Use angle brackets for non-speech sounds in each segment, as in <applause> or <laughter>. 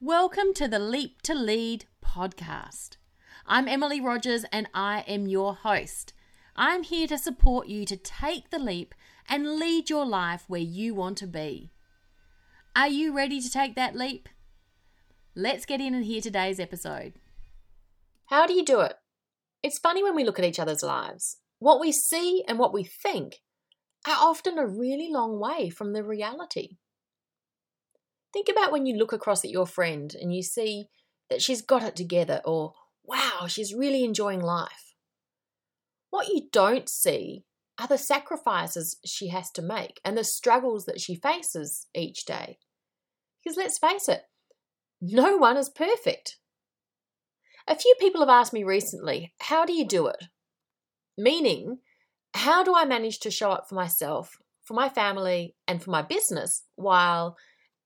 Welcome to the Leap to Lead podcast. I'm Emily Rogers and I am your host. I'm here to support you to take the leap and lead your life where you want to be. Are you ready to take that leap? Let's get in and hear today's episode. How do you do it? It's funny when we look at each other's lives. What we see and what we think are often a really long way from the reality. Think about when you look across at your friend and you see that she's got it together, or wow, she's really enjoying life. What you don't see are the sacrifices she has to make and the struggles that she faces each day. Because let's face it, no one is perfect. A few people have asked me recently, how do you do it? Meaning, how do I manage to show up for myself, for my family, and for my business while,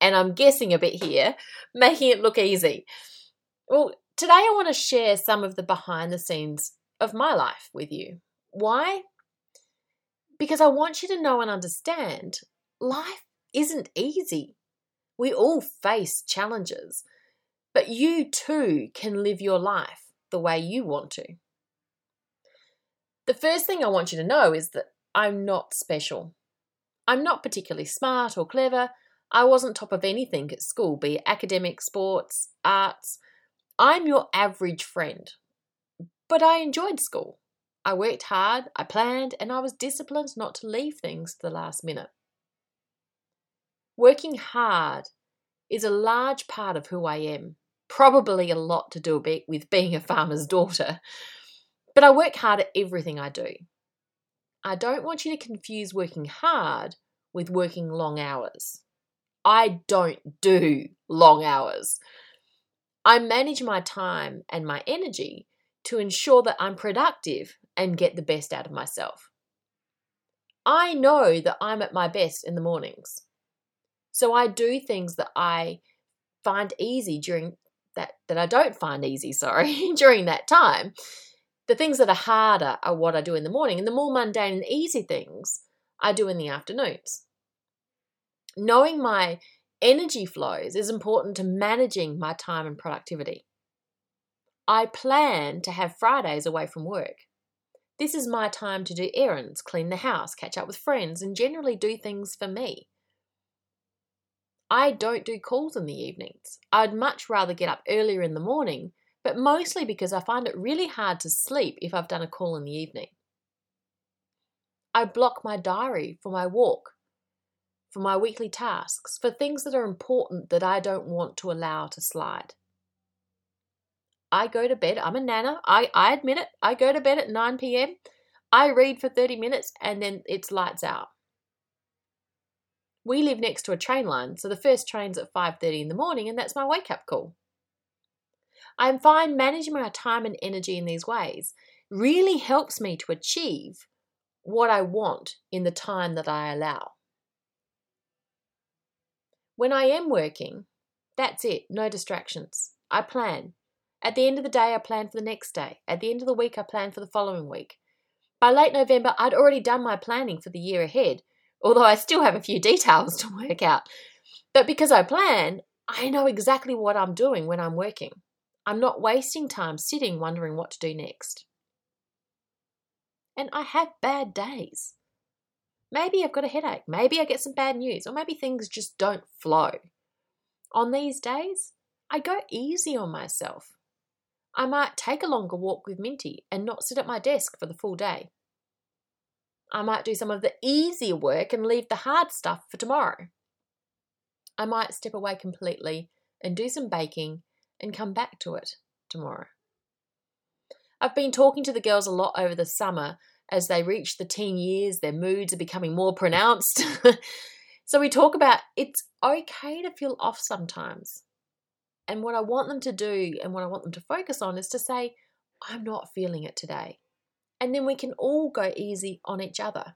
and I'm guessing a bit here, <laughs> making it look easy? Well, today I want to share some of the behind the scenes of my life with you. Why? Because I want you to know and understand life isn't easy. We all face challenges, but you too can live your life the way you want to. The first thing I want you to know is that I'm not special. I'm not particularly smart or clever. I wasn't top of anything at school, be it academic, sports, arts. I'm your average friend. But I enjoyed school. I worked hard, I planned, and I was disciplined not to leave things to the last minute. Working hard is a large part of who I am, probably a lot to do with being a farmer's daughter. But I work hard at everything I do. I don't want you to confuse working hard with working long hours. I don't do long hours. I manage my time and my energy to ensure that I'm productive and get the best out of myself. I know that I'm at my best in the mornings. So I do things that I find easy during that that I don't find easy, <laughs> sorry, during that time. The things that are harder are what I do in the morning, and the more mundane and easy things I do in the afternoons. Knowing my energy flows is important to managing my time and productivity. I plan to have Fridays away from work. This is my time to do errands, clean the house, catch up with friends, and generally do things for me. I don't do calls in the evenings. I'd much rather get up earlier in the morning, but mostly because I find it really hard to sleep if I've done a call in the evening. I block my diary for my walk, for my weekly tasks, for things that are important that I don't want to allow to slide. I go to bed, I'm a nana, I, I admit it, I go to bed at 9 pm, I read for 30 minutes, and then it's lights out. We live next to a train line, so the first train's at 5:30 in the morning and that's my wake-up call. I'm fine managing my time and energy in these ways really helps me to achieve what I want in the time that I allow. When I am working, that's it, no distractions. I plan. At the end of the day, I plan for the next day. At the end of the week, I plan for the following week. By late November, I'd already done my planning for the year ahead, although I still have a few <laughs> details to work out. But because I plan, I know exactly what I'm doing when I'm working. I'm not wasting time sitting wondering what to do next. And I have bad days. Maybe I've got a headache, maybe I get some bad news, or maybe things just don't flow. On these days, I go easy on myself. I might take a longer walk with Minty and not sit at my desk for the full day. I might do some of the easier work and leave the hard stuff for tomorrow. I might step away completely and do some baking and come back to it tomorrow. I've been talking to the girls a lot over the summer as they reach the teen years, their moods are becoming more pronounced. <laughs> so we talk about it's okay to feel off sometimes. And what I want them to do and what I want them to focus on is to say, I'm not feeling it today and then we can all go easy on each other.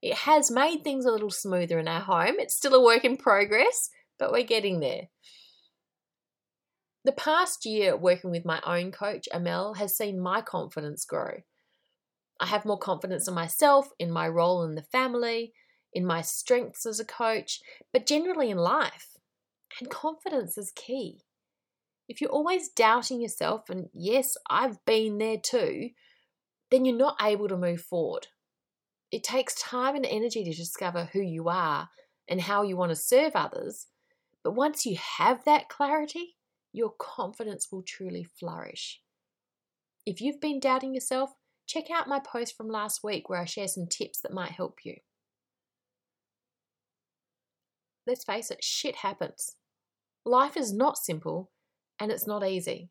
It has made things a little smoother in our home. It's still a work in progress, but we're getting there. The past year working with my own coach, Amel, has seen my confidence grow. I have more confidence in myself, in my role in the family, in my strengths as a coach, but generally in life. And confidence is key. If you're always doubting yourself, and yes, I've been there too, then you're not able to move forward. It takes time and energy to discover who you are and how you want to serve others. But once you have that clarity, your confidence will truly flourish. If you've been doubting yourself, check out my post from last week where I share some tips that might help you. Let's face it, shit happens. Life is not simple and it's not easy.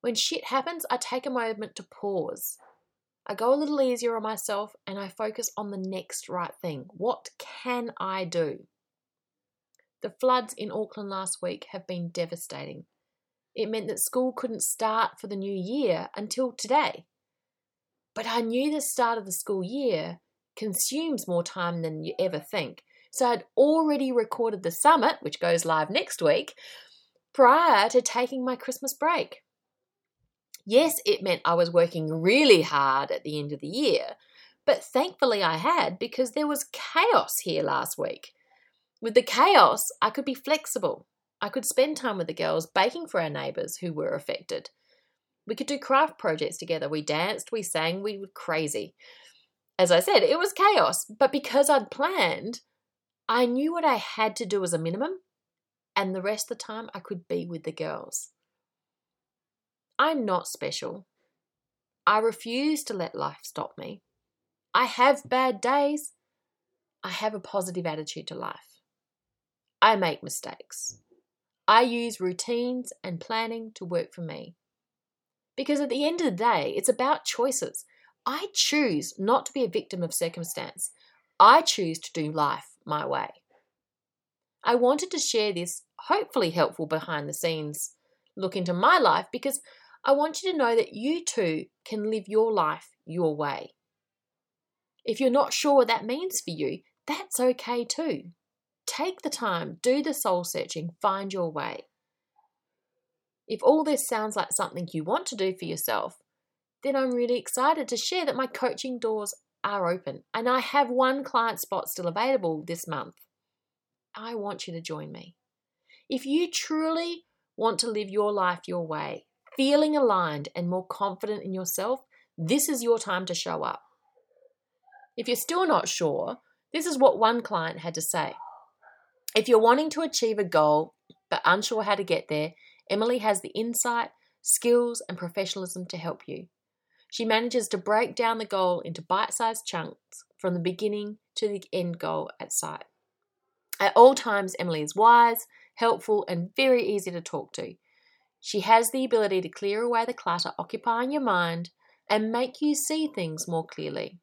When shit happens, I take a moment to pause. I go a little easier on myself and I focus on the next right thing. What can I do? The floods in Auckland last week have been devastating. It meant that school couldn't start for the new year until today. But I knew the start of the school year consumes more time than you ever think. So I'd already recorded the summit, which goes live next week, prior to taking my Christmas break. Yes, it meant I was working really hard at the end of the year, but thankfully I had because there was chaos here last week. With the chaos, I could be flexible. I could spend time with the girls baking for our neighbours who were affected. We could do craft projects together. We danced, we sang, we were crazy. As I said, it was chaos, but because I'd planned, I knew what I had to do as a minimum and the rest of the time I could be with the girls. I'm not special. I refuse to let life stop me. I have bad days. I have a positive attitude to life. I make mistakes. I use routines and planning to work for me. Because at the end of the day, it's about choices. I choose not to be a victim of circumstance. I choose to do life my way. I wanted to share this hopefully helpful behind the scenes look into my life because I want you to know that you too can live your life your way. If you're not sure what that means for you, that's okay too. Take the time, do the soul searching, find your way. If all this sounds like something you want to do for yourself, then I'm really excited to share that my coaching doors are open and I have one client spot still available this month. I want you to join me. If you truly want to live your life your way, feeling aligned and more confident in yourself, this is your time to show up. If you're still not sure, this is what one client had to say. If you're wanting to achieve a goal but unsure how to get there, Emily has the insight, skills, and professionalism to help you. She manages to break down the goal into bite sized chunks from the beginning to the end goal at sight. At all times, Emily is wise, helpful, and very easy to talk to. She has the ability to clear away the clutter occupying your mind and make you see things more clearly.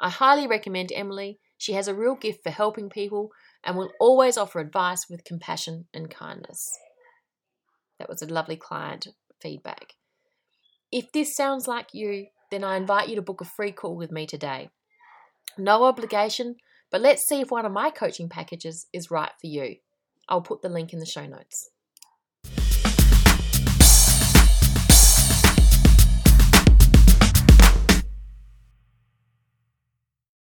I highly recommend Emily. She has a real gift for helping people and will always offer advice with compassion and kindness. That was a lovely client feedback. If this sounds like you, then I invite you to book a free call with me today. No obligation, but let's see if one of my coaching packages is right for you. I'll put the link in the show notes.